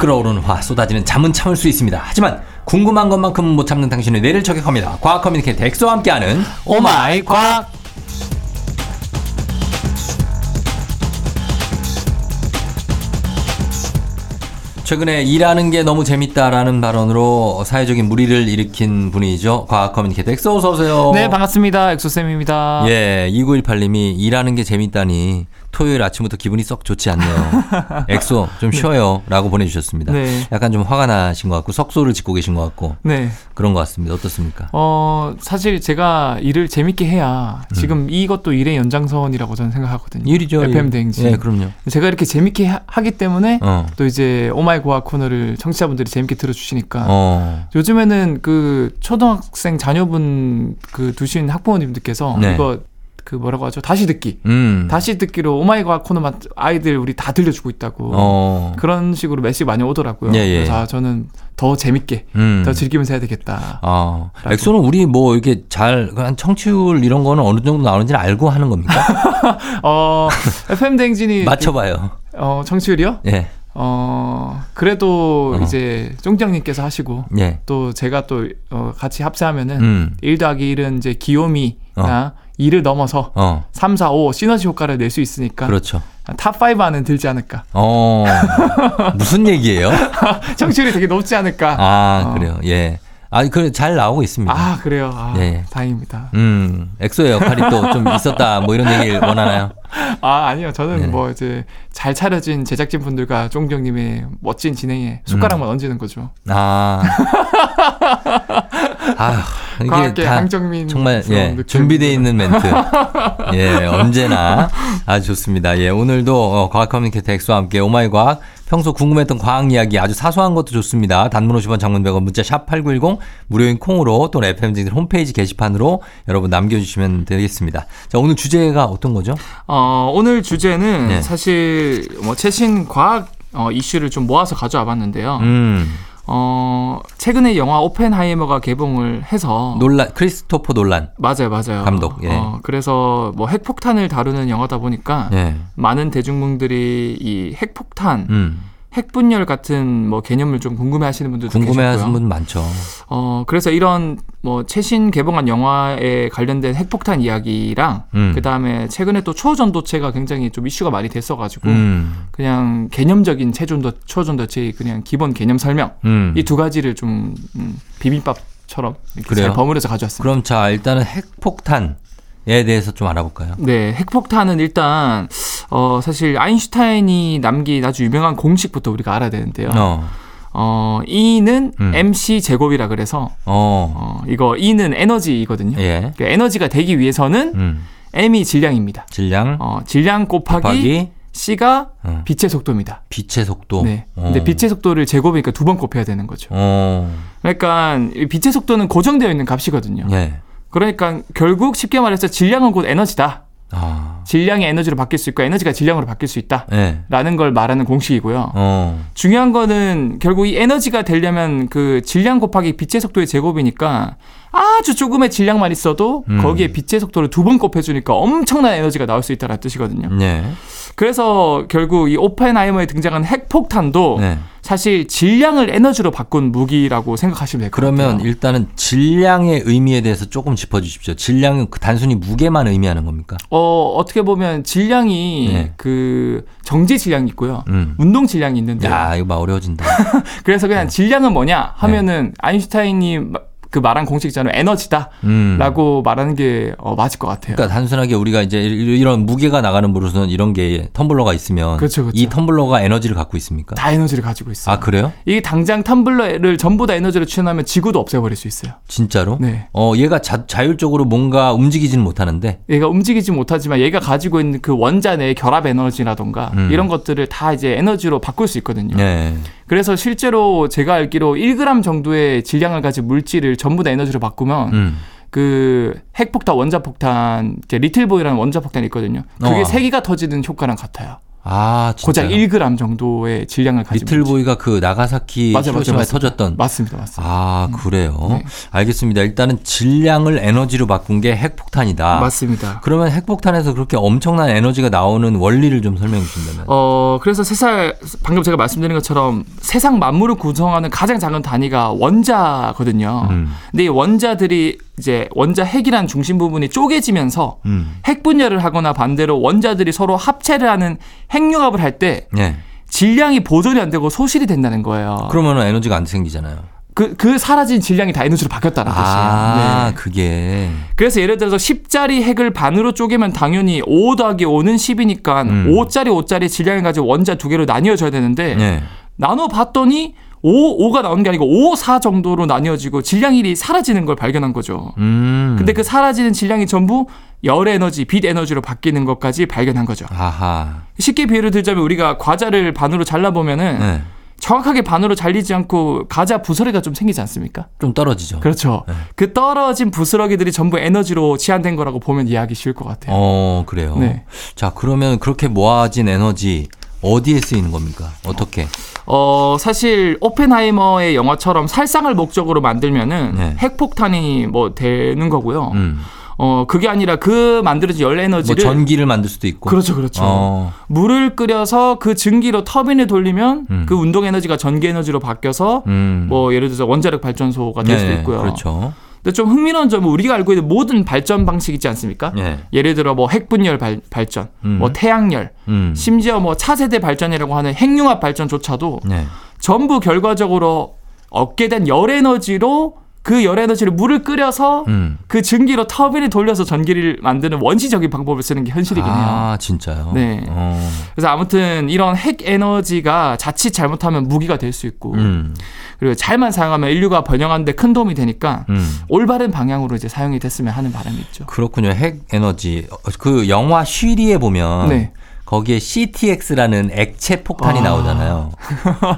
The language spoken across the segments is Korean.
끓어오르는 화 쏟아지는 잠은 참을 수 있습니다. 하지만 궁금한 것만큼은 못 참는 당신의 뇌를 저격합니다. 과학 커뮤니케이터 엑소와 함께하는 오마이 과학. 최근에 일하는 게 너무 재밌다라는 발언으로 사회적인 물의를 일으킨 분이죠. 과학 커뮤니케이터 엑소 어서 오세요. 네, 반갑습니다. 엑소쌤입니다. 예, 2918님이 일하는 게 재밌다니 토요일 아침부터 기분이 썩 좋지 않네요. 엑소 좀 쉬어요. 라고 보내주셨습니다. 네. 약간 좀 화가 나신 것 같고 실소를 짓고 계신 것 같고 네. 그런 것 같습니다. 어떻습니까? 어, 사실 제가 일을 재밌게 해야 지금 이것도 일의 연장선이라고 저는 생각하거든요. 음. 일이죠. FM 일. 대행진. 예, 그럼요. 제가 이렇게 재밌게 하, 하기 때문에 어. 또 이제 오마이 과학 코너를 청취자분들이 재밌게 들어주시니까 어. 요즘에는 그 초등학생 자녀분 그 두신 학부모님들께서 네. 이거 그 뭐라고 하죠? 다시 듣기. 음. 다시 듣기로 오마이 과학 코너만 아이들 우리 다 들려주고 있다고. 어. 그런 식으로 메시지 많이 오더라고요. 예, 예. 그래서 아, 저는 더 재밌게 음. 더 즐기면서 해야 되겠다. 아. 엑소는 우리 뭐 이렇게 잘, 한 청취율 이런 거는 어느 정도 나오는지는 알고 하는 겁니까? 어, FM 댕진이 맞춰봐요. 어, 청취율이요? 예, 어, 그래도 어. 이제 쫑장님께서 하시고 예. 또 제가 또 어, 같이 합세하면은 음. 1 더하기 1은 이제 귀요미나 2를 넘어서 어, 3, 4, 5 시너지 효과를 낼 수 있으니까 그렇죠. 탑5 안은 들지 않을까. 어, 무슨 얘기예요? 청취율이 되게 높지 않을까. 아, 어. 그래요. 예. 아, 그, 잘 나오고 있습니다. 아, 그래요. 아, 예. 다행입니다. 음, 엑소의 역할이 또 좀 있었다, 뭐 이런 얘기를 원하나요? 아, 아니요. 저는 네. 뭐 이제 잘 차려진 제작진 분들과 쫑정님의 멋진 진행에 숟가락만 음. 얹는 거죠. 아. 아, 이게 다 강정민 정말 예. 준비되어 있는 멘트. 예, 언제나 아주 좋습니다. 예, 오늘도 어, 과학 커뮤니케이터 엑소와 함께 오마이 과학 평소 궁금했던 과학 이야기 아주 사소한 것도 좋습니다. 단문 50원 장문 100원 문자 샵 8910 무료인 콩으로 또는 FM진 홈페이지 게시판으로 여러분 남겨주시면 되겠습니다. 자, 오늘 주제가 어떤 거죠? 어, 오늘 주제는 네. 사실 뭐 최신 과학 어, 이슈를 좀 모아서 가져와 봤는데요. 음, 어, 최근에 영화 오펜하이머가 개봉을 해서 놀란, 크리스토퍼 놀란. 맞아요, 맞아요. 감독, 예. 어, 그래서 뭐 핵폭탄을 다루는 영화다 보니까 예. 많은 대중분들이 이 핵폭탄, 음, 핵분열 같은 뭐 개념을 좀 궁금해하시는 분들도 궁금해하시는. 분 많죠. 어, 그래서 이런 뭐 최신 개봉한 영화에 관련된 핵폭탄 이야기랑 음. 그 다음에 최근에 또 초전도체가 굉장히 좀 이슈가 많이 됐어가지고 음, 그냥 개념적인 체전도 초전도체의 그냥 기본 개념 설명 음. 이두 가지를 좀 음, 비빔밥처럼 이렇게 그래요? 잘 버무려서 가져왔습니다. 그럼 자, 일단은 핵폭탄 에 대해서 좀 알아볼까요? 네, 핵폭탄은 일단 어 사실 아인슈타인이 남긴 아주 유명한 공식부터 우리가 알아야 되는데요. 어, 어, E는 음. mc 제곱이라 그래서 어, 어 이거 E는 에너지이거든요. 예. 그 에너지가 되기 위해서는 음, m이 질량입니다. 질량 어, 질량 곱하기, 곱하기 c가 어, 빛의 속도입니다. 빛의 속도. 네. 어. 근데 빛의 속도를 제곱이니까 두 번 곱해야 되는 거죠. 어, 그러니까 이 빛의 속도는 고정되어 있는 값이거든요. 예. 그러니까 결국 쉽게 말해서 질량은 곧 에너지다. 아, 질량이 에너지로 바뀔 수 있고 에너지가 질량으로 바뀔 수 있다. 예. 라는 걸 말하는 공식이고요. 어, 중요한 거는 결국 이 에너지가 되려면 그 질량 곱하기 빛의 속도의 제곱이니까 아주 조금의 질량만 있어도 음. 거기에 빛의 속도를 두 번 곱해주니까 엄청난 에너지가 나올 수 있다는 뜻이거든요. 예. 그래서 결국 이 오펜하이머에 등장한 핵폭탄도 네. 사실 질량을 에너지로 바꾼 무기라고 생각하시면 될것 같아요. 그러면 일단은 질량의 의미에 대해서 조금 짚어주십시오. 질량은 그 단순히 무게만 의미하는 겁니까? 어, 어떻게 보면 질량이 네. 그 정지 질량이 있고요. 음. 운동 질량이 있는데 야, 이거 막 어려워진다. 그래서 그냥 네. 질량은 뭐냐 하면은 아인슈타인이 마- 그 말한 공식자는 에너지다라고 음. 말하는 게 어, 맞을 것 같아요. 그러니까 단순하게 우리가 이제 이런 무게가 나가는 버릇은 이런 게 텀블러가 있으면 그렇죠, 그렇죠. 이 텀블러가 에너지를 갖고 있습니까? 다 에너지를 가지고 있어요. 아 그래요? 이게 당장 텀블러를 전부 다 에너지로 치환하면 지구도 없애버릴 수 있어요. 진짜로? 네. 어 얘가 자, 자율적으로 뭔가 움직이지는 못하는데. 얘가 움직이지 못하지만 얘가 가지고 있는 그 원자 내의 결합 에너지라던가 음. 이런 것들을 다 이제 에너지로 바꿀 수 있거든요. 네. 그래서 실제로 제가 알기로 1g 정도의 질량을 가진 물질을 전부 다 에너지로 바꾸면 음. 그 핵폭탄, 원자폭탄, 리틀보이라는 원자폭탄이 있거든요. 그게 어. 세 개가 터지는 효과랑 같아요. 아 진짜. 고작 1g 정도의 질량을 가진. 리틀보이가 그 나가사키 히로시마에. 터졌던. 맞습니다, 맞습니다. 아 그래요. 네. 알겠습니다. 일단은 질량을 에너지로 바꾼 게 핵폭탄이다. 맞습니다. 그러면 핵폭탄에서 그렇게 엄청난 에너지가 나오는 원리를 좀 설명해 주신다면. 어, 그래서 세상, 방금 제가 말씀드린 것처럼 세상 만물을 구성하는 가장 작은 단위가 원자거든요. 음. 근데 이 원자들이 이제 원자 핵이라는 중심 부분이 쪼개지면서 음. 핵 분열을 하거나 반대로 원자들이 서로 합체를 하는 핵융합을 할때 네. 질량이 보존이 안 되고 소실이 된다는 거예요. 그러면 에너지가 안 생기잖아요. 그, 그 사라진 질량이 다 에너지로 바뀌었다는 뜻이에요. 아, 네. 그게. 그래서 예를 들어서 10짜리 핵을 반으로 쪼개면 당연히 5 더하기 5는 10이니까 음. 5짜리 5짜리 질량을 가지고 원자 두 개로 나뉘어져야 되는데 네. 나눠 봤더니 5, 5가 나오는 게 아니고 5, 4 정도로 나뉘어지고 질량이 사라지는 걸 발견한 거죠. 음. 근데 그 사라지는 질량이 전부 열 에너지, 빛 에너지로 바뀌는 것까지 발견한 거죠. 아하. 쉽게 비유를 들자면 우리가 과자를 반으로 잘라보면은 네. 정확하게 반으로 잘리지 않고 과자 부스러기가 좀 생기지 않습니까? 좀 떨어지죠. 그렇죠. 네. 그 떨어진 부스러기들이 전부 에너지로 치환된 거라고 보면 이해하기 쉬울 것 같아요. 어, 그래요. 네. 자, 그러면 그렇게 모아진 에너지 어디에 쓰이는 겁니까? 어떻게? 어, 사실 오펜하이머의 영화처럼 살상을 목적으로 만들면은 네. 핵폭탄이 뭐 되는 거고요. 음. 어, 그게 아니라 그 만들어진 열뭐 에너지를 전기를 만들 수도 있고. 그렇죠, 그렇죠. 어. 물을 끓여서 그 증기로 터빈을 돌리면 음. 그 운동 에너지가 전기 에너지로 바뀌어서 음. 뭐 예를 들어서 원자력 발전소가 될 수도 네, 있고요. 그렇죠. 근데 좀 흥미로운 점은 우리가 알고 있는 모든 발전 방식 있지 않습니까? 예. 예를 들어 뭐 핵분열 발, 발전, 음. 뭐 태양열, 음. 심지어 뭐 차세대 발전이라고 하는 핵융합 발전조차도 네. 전부 결과적으로 얻게 된 열 에너지로 그 열 에너지를 물을 끓여서 음. 그 증기로 터빈을 돌려서 전기를 만드는 원시적인 방법을 쓰는 게 현실이긴 해요. 아, 진짜요? 네. 어. 그래서 아무튼 이런 핵 에너지가 자칫 잘못하면 무기가 될 수 있고 음. 그리고 잘만 사용하면 인류가 번영하는데 큰 도움이 되니까 음. 올바른 방향으로 이제 사용이 됐으면 하는 바람이 있죠. 그렇군요. 핵 에너지. 어, 그 영화 쉬리에 보면 네. 거기에 CTX라는 액체 폭탄이 아. 나오잖아요.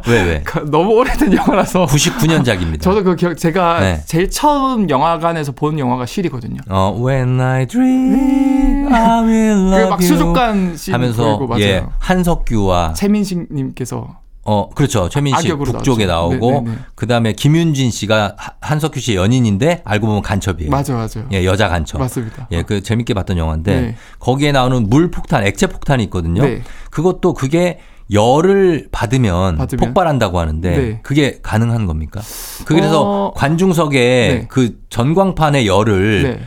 왜 왜? 그 너무 오래된 영화라서 99년작입니다. 저도 그 기억 제가 네. 제일 처음 영화관에서 본 영화가 실이거든요. 어, When I dream, I will love 그막. 수족관 씬 하면서 보이고, 맞아요. 예 한석규와 최민식 님께서 어 그렇죠 최민식 악역으로 북쪽에 나왔죠. 나오고 네, 네, 네. 그 다음에 김윤진 씨가 하- 한석규 씨의 연인인데 알고 보면 간첩이에요. 맞아 맞아요. 예 여자 간첩. 맞습니다. 예, 그 재밌게 봤던 영화인데 네. 거기에 나오는 물 폭탄, 액체 폭탄이 있거든요. 네. 그것도 그게 열을 받으면, 받으면? 폭발한다고 하는데 네. 그게 가능한 겁니까? 그래서 어. 관중석에 네. 그 전광판의 열을 네.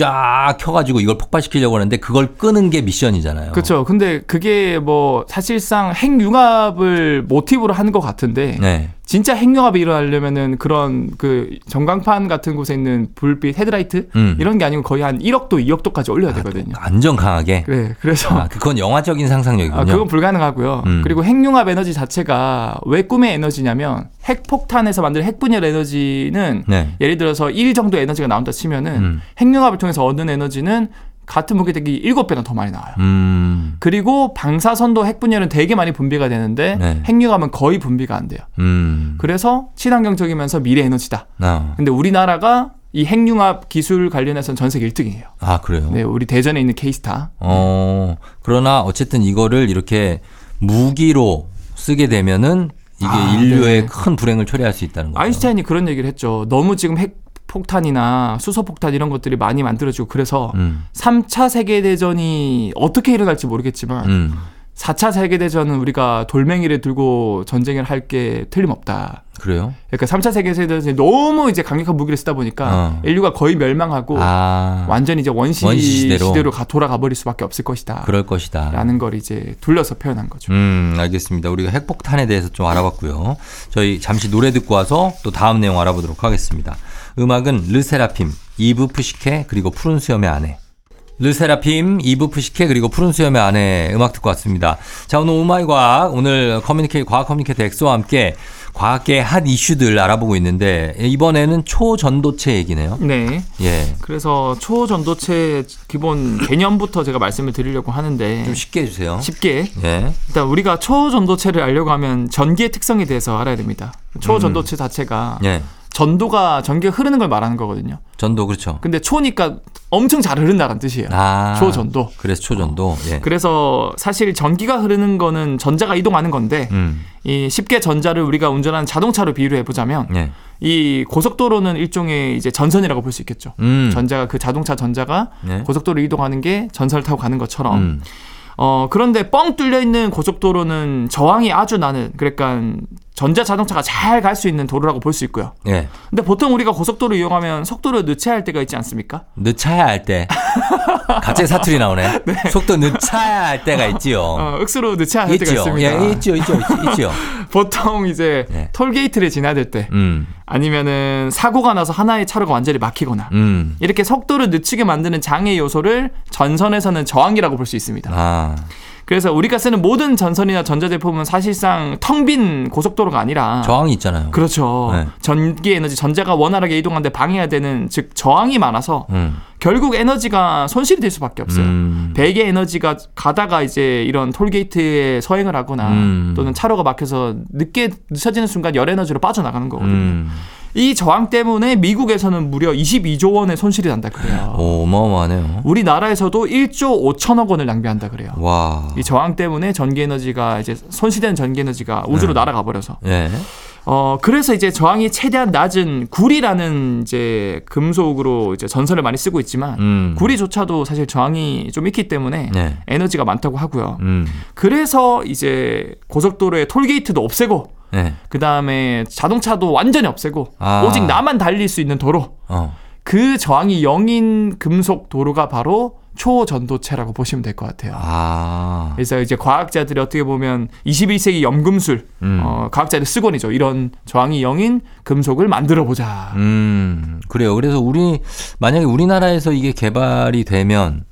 쫙 켜가지고 이걸 폭발시키려고 하는데 그걸 끄는 게 미션이잖아요. 그렇죠. 근데 그게 뭐 사실상 핵융합을 모티브로 하는 것 같은데 네. 진짜 핵융합이 일어나려면은 그런 그 전광판 같은 곳에 있는 불빛 헤드라이트 음. 이런 게 아니고 거의 한 1억도 2억도까지 올려야 되거든요. 안전 강하게. 그래 그래서 아, 그건 영화적인 상상력이군요. 아, 그건 불가능하고요. 음. 그리고 핵융합 에너지 자체가 왜 꿈의 에너지냐면 핵폭탄에서 만든 핵분열 에너지는 네. 예를 들어서 1 정도 에너지가 나온다 치면은 음. 핵융합을 통해서 얻는 에너지는 같은 무게대기 7배나 더 많이 나와요. 음. 그리고 방사선도 핵분열은 되게 많이 분비가 되는데 네. 핵융합은 거의 분비가 안 돼요. 음. 그래서 친환경적이면서 미래 에너지다. 아, 근데 우리나라가 이 핵융합 기술 관련해서는 전 세계 1등이에요. 아 그래요. 네, 우리 대전에 있는 케이스타. 어, 그러나 어쨌든 이거를 이렇게 무기로 쓰게 되면은 이게 아, 인류의 네. 큰 불행을 초래할 수 있다는 거죠. 아인슈타인이 그런 얘기를 했죠. 너무 지금 핵 폭탄이나 수소폭탄 이런 것들이 많이 만들어지고 그래서 음, 3차 세계대전이 어떻게 일어날지 모르겠지만 음, 4차 세계대전은 우리가 돌멩이를 들고 전쟁을 할 게 틀림없다. 그래요? 그러니까 3차 세계대전이 너무 이제 강력한 무기를 쓰다 보니까 어. 인류가 거의 멸망하고 아, 완전히 이제 원시, 원시 시대로. 시대로, 가, 돌아가 버릴 수밖에 없을 것이다. 그럴 것이다. 라는 걸 이제 둘러서 표현한 거죠. 음, 알겠습니다. 우리가 핵폭탄에 대해서 좀 알아봤고요. 저희 잠시 노래 듣고 와서 또 다음 내용 알아보도록 하겠습니다. 음악은 르세라핌, 이브 푸시케, 그리고 푸른 수염의 아내. 르세라핌, 이브 푸시케, 그리고 푸른 수염의 아내 음악 듣고 왔습니다. 자, 오늘 오마이 과학, 오늘 커뮤니케이, 과학 커뮤니케이터 엑소와 함께 과학계 핫 이슈들 알아보고 있는데, 이번에는 초전도체 얘기네요. 네. 예. 그래서 초전도체 기본 개념부터 제가 말씀을 드리려고 하는데 좀 쉽게 해주세요. 쉽게 예. 일단 우리가 초전도체를 알려고 하면 전기의 특성에 대해서 알아야 됩니다. 초전도체 자체가 예. 전도가 전기가 흐르는 걸 말하는 거거든요. 전도, 그렇죠. 근데 초니까 엄청 잘 흐른다는 뜻이에요. 아. 초전도. 그래서 초전도. 예. 그래서 사실 전기가 흐르는 거는 전자가 이동하는 건데 음. 이 쉽게 전자를 우리가 운전하는 자동차로 비유를 해보자면 예. 이 고속도로는 일종의 이제 전선이라고 볼 수 있겠죠. 음. 전자가 그 자동차 전자가 예. 고속도로 이동하는 게 전선을 타고 가는 것처럼 음. 어 그런데 뻥 뚫려 있는 고속도로는 저항이 아주 나는 그러니까 전자 자동차가 잘 갈 수 있는 도로라고 볼 수 있고요. 예. 근데 보통 우리가 고속도로 이용하면 속도를 늦춰야 할 때가 있지 않습니까? 늦차야 할 때. 갑자기 사투리 나오네. 속도 늦차야 할 때가 있지요. 어, 억수로 늦춰야 할 때가 있죠. 있습니다. 예, 있죠, 있죠, 있죠. 보통 이제 네. 톨게이트를 지나야 될때 음, 아니면은 사고가 나서 하나의 차로가 완전히 막히거나 음. 이렇게 속도를 늦추게 만드는 장애 요소를 전선에서는 저항이라고 볼 수 있습니다. 아, 그래서 우리가 쓰는 모든 전선이나 전자제품은 사실상 텅 빈 고속도로가 아니라 저항이 있잖아요. 그렇죠. 네. 전기 에너지 전자가 원활하게 이동하는데 방해가 되는 즉 저항이 많아서 음, 결국 에너지가 손실이 될 수밖에 없어요. 음. 배기의 에너지가 가다가 이제 이런 톨게이트에 서행을 하거나 음. 또는 차로가 막혀서 늦게 늦춰지는 순간 열 에너지로 빠져나가는 거거든요. 음. 이 저항 때문에 미국에서는 무려 22조 원의 손실이 난다 그래요. 오, 어마어마하네요. 우리나라에서도 1조 5천억 원을 낭비한다 그래요. 와. 이 저항 때문에 전기 에너지가 이제 손실된 전기 에너지가 우주로 네. 날아가 버려서 예. 어 그래서 이제 저항이 최대한 낮은 구리라는 이제 금속으로 이제 전선을 많이 쓰고 있지만 음. 구리조차도 사실 저항이 좀 있기 때문에 네. 에너지가 많다고 하고요. 음. 그래서 이제 고속도로에 톨게이트도 없애고 네. 그 다음에 자동차도 완전히 없애고 아. 오직 나만 달릴 수 있는 도로 어. 그 저항이 0인 금속 도로가 바로 초전도체라고 보시면 될 것 같아요. 아. 그래서 이제 과학자들이 어떻게 보면 21세기 염금술 음. 어, 과학자들 쓰곤이죠. 이런 저항이 0인 금속을 만들어 보자. 음. 그래요. 그래서 우리 만약에 우리나라에서 이게 개발이 되면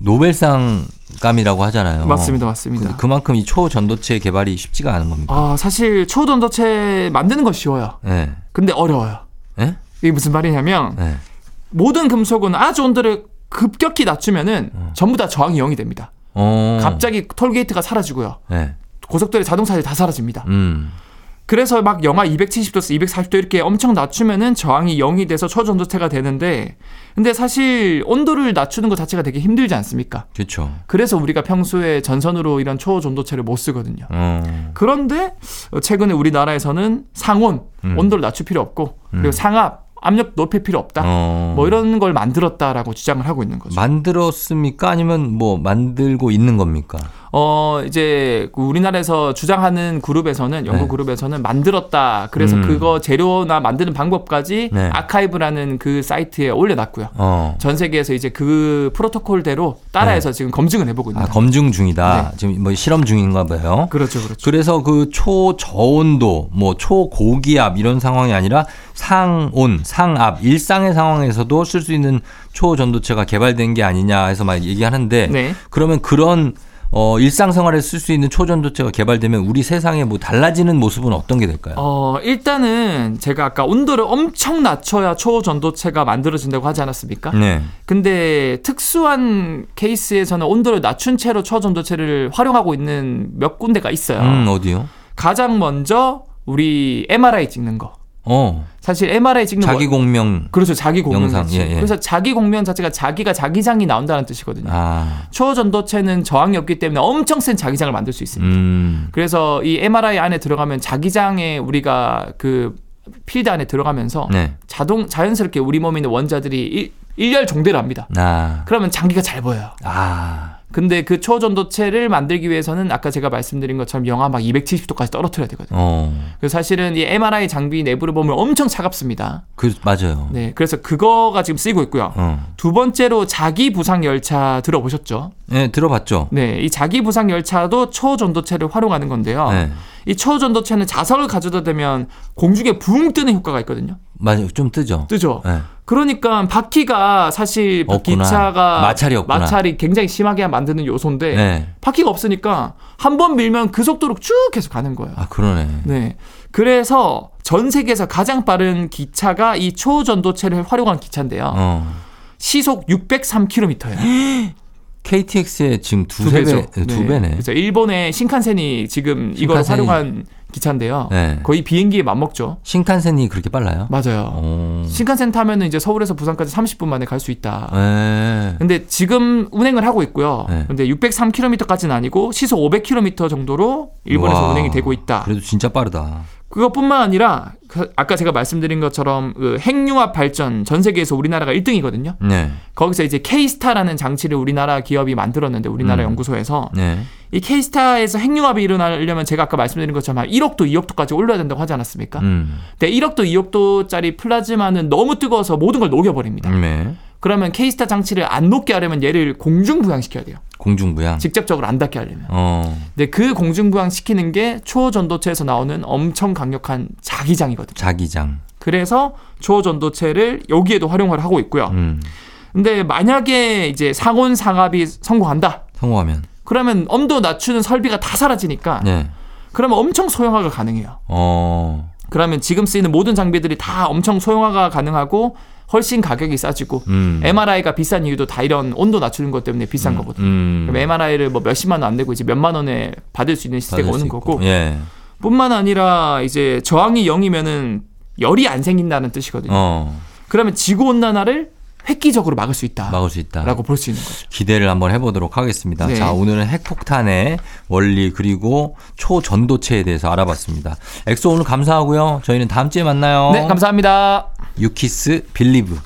노벨상 감이라고 하잖아요. 맞습니다, 맞습니다. 그만큼 이 초전도체 개발이 쉽지가 않은 겁니다. 아 사실 초전도체 만드는 거 쉬워요. 예. 근데 어려워요. 예? 이게 무슨 말이냐면 예. 모든 금속은 아주 온도를 급격히 낮추면은 전부 다 저항이 0이 됩니다. 어. 갑자기 톨게이트가 사라지고요. 예. 고속도로의 자동차들이 다 사라집니다. 음. 그래서 막 영하 270도에서 240도 이렇게 엄청 낮추면은 저항이 0이 돼서 초전도체가 되는데 근데 사실 온도를 낮추는 것 자체가 되게 힘들지 않습니까? 그렇죠. 그래서 우리가 평소에 전선으로 이런 초전도체를 못 쓰거든요. 어. 그런데 최근에 우리나라에서는 상온 음. 온도를 낮출 필요 없고 그리고 상압 압력 높일 필요 없다. 어. 뭐 이런 걸 만들었다라고 주장을 하고 있는 거죠. 만들었습니까? 아니면 뭐 만들고 있는 겁니까? 어 이제 그 우리나라에서 주장하는 그룹에서는 연구 네. 그룹에서는 만들었다. 그래서 음. 그거 재료나 만드는 방법까지 네. 아카이브라는 그 사이트에 올려놨고요. 어. 전 세계에서 이제 그 프로토콜대로 따라해서 지금 검증을 해보고 있는 아. 검증 중이다. 지금 뭐 실험 중인가 봐요. 그렇죠, 그렇죠. 그래서 그 초저온도, 뭐 초고기압 이런 상황이 아니라 상온, 상압, 일상의 상황에서도 쓸 수 있는 초전도체가 개발된 게 아니냐 해서 막 얘기하는데 네. 그러면 그런 어, 일상생활에 쓸 수 있는 초전도체가 개발되면 우리 세상에 뭐 달라지는 모습은 어떤 게 될까요? 어 일단은 제가 아까 온도를 엄청 낮춰야 초전도체가 만들어진다고 하지 않았습니까? 네. 근데 특수한 케이스에서는 온도를 낮춘 채로 초전도체를 활용하고 있는 몇 군데가 있어요. 음, 어디요? 가장 먼저 우리 MRI 찍는 거. 어, 사실 MRI 찍는 자기 거 공명. 그렇죠 자기 공명 영상. 예, 예. 그래서 자기 공명 자체가 자기가 자기장이 나온다는 뜻이거든요. 아, 초전도체는 저항이 없기 때문에 엄청 센 자기장을 만들 수 있습니다. 음, 그래서 이 MRI 안에 들어가면 자기장에 우리가 그 필드 안에 들어가면서 네. 자동 자연스럽게 우리 몸에 있는 원자들이 일, 일렬 종대를 합니다. 아, 그러면 장기가 잘 보여요. 아, 근데 그 초전도체를 만들기 위해서는 아까 제가 말씀드린 것처럼 영하 막 270도까지 떨어뜨려야 되거든요. 어. 그래서 사실은 이 MRI 장비 내부를 보면 엄청 차갑습니다. 그 맞아요. 네, 그래서 그거가 지금 쓰이고 있고요. 어. 두 번째로 자기 부상 열차 들어보셨죠? 예, 들어봤죠. 네, 이 자기 부상 열차도 초전도체를 활용하는 건데요. 네. 이 초전도체는 자석을 가져다 대면 공중에 붕 뜨는 효과가 있거든요. 맞아요. 좀 뜨죠. 뜨죠. 네. 그러니까 바퀴가 사실 없구나. 기차가 마찰이 없구나. 마찰이 굉장히 심하게 만드는 요소인데 네. 바퀴가 없으니까 한 번 밀면 그 속도로 쭉 계속 가는 거예요. 아, 그러네. 네. 그래서 전 세계에서 가장 빠른 기차가 이 초전도체를 활용한 기차인데요. 어. 시속 603km예요. KTX의 지금 배, 두 배네. 그래서 일본의 신칸센이 지금 이걸 신칸센이- 활용한 기차인데요. 네. 거의 비행기에 맞먹죠. 신칸센이 그렇게 빨라요? 맞아요. 어. 신칸센 타면은 이제 서울에서 부산까지 30분 만에 갈 수 있다. 네. 근데 지금 운행을 하고 있고요. 네. 근데 603km까지는 아니고 시속 500km 정도로 일본에서 우와. 운행이 되고 있다. 그래도 진짜 빠르다. 그것뿐만 아니라 그 아까 제가 말씀드린 것처럼 그 핵융합 발전 전 세계에서 우리나라가 1등이거든요. 네. 거기서 이제 K스타라는 장치를 우리나라 기업이 만들었는데 우리나라 음. 연구소에서 네. 이 K스타에서 핵융합이 일어나려면 제가 아까 말씀드린 것처럼 한 1억도 2억도까지 올려야 된다고 하지 않았습니까? 음. 근데 1억도 2억도짜리 플라즈마는 너무 뜨거워서 모든 걸 녹여버립니다. 네. 그러면 K스타 장치를 안 녹게 하려면 얘를 공중 부양시켜야 돼요. 공중부양. 직접적으로 안 닿게 하려면. 어. 근데 그 공중부양 시키는 게 초전도체에서 나오는 엄청 강력한 자기장이거든요. 자기장. 그래서 초전도체를 여기에도 활용을 하고 있고요. 음. 근데 만약에 이제 상온 상압이 성공한다. 성공하면. 그러면 엄도 낮추는 설비가 다 사라지니까 네. 그러면 엄청 소형화가 가능해요. 어. 그러면 지금 쓰이는 모든 장비들이 다 엄청 소형화가 가능하고 훨씬 가격이 싸지고 음. MRI가 비싼 이유도 다 이런 온도 낮추는 것 때문에 비싼 거거든요. 음. 그럼 MRI를 뭐 몇십만 원안 내고 이제 몇만 원에 받을 수 있는 시대가 오는. 거고 예. 뿐만 아니라 이제 저항이 0이면은 열이 안 생긴다는 뜻이거든요. 어. 그러면 지구 온난화를 획기적으로 막을 수 있다라고 막을 수 있다. 볼수 있는 거죠. 기대를 한번 해보도록 하겠습니다. 네. 자, 오늘은 핵폭탄의 원리 그리고 초전도체에 대해서 알아봤습니다. 엑소 오늘 감사하고요. 저희는 다음 주에 만나요. 네, 감사합니다. 유키스 빌리브.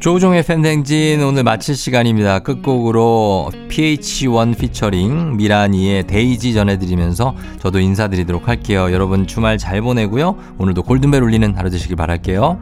조우종의 FM댕진 오늘 마칠 시간입니다. 끝곡으로 PH1 피처링 미라니의 데이지 전해드리면서 저도 인사드리도록 할게요. 여러분 주말 잘 보내고요. 오늘도 골든벨 울리는 하루 되시길 바랄게요.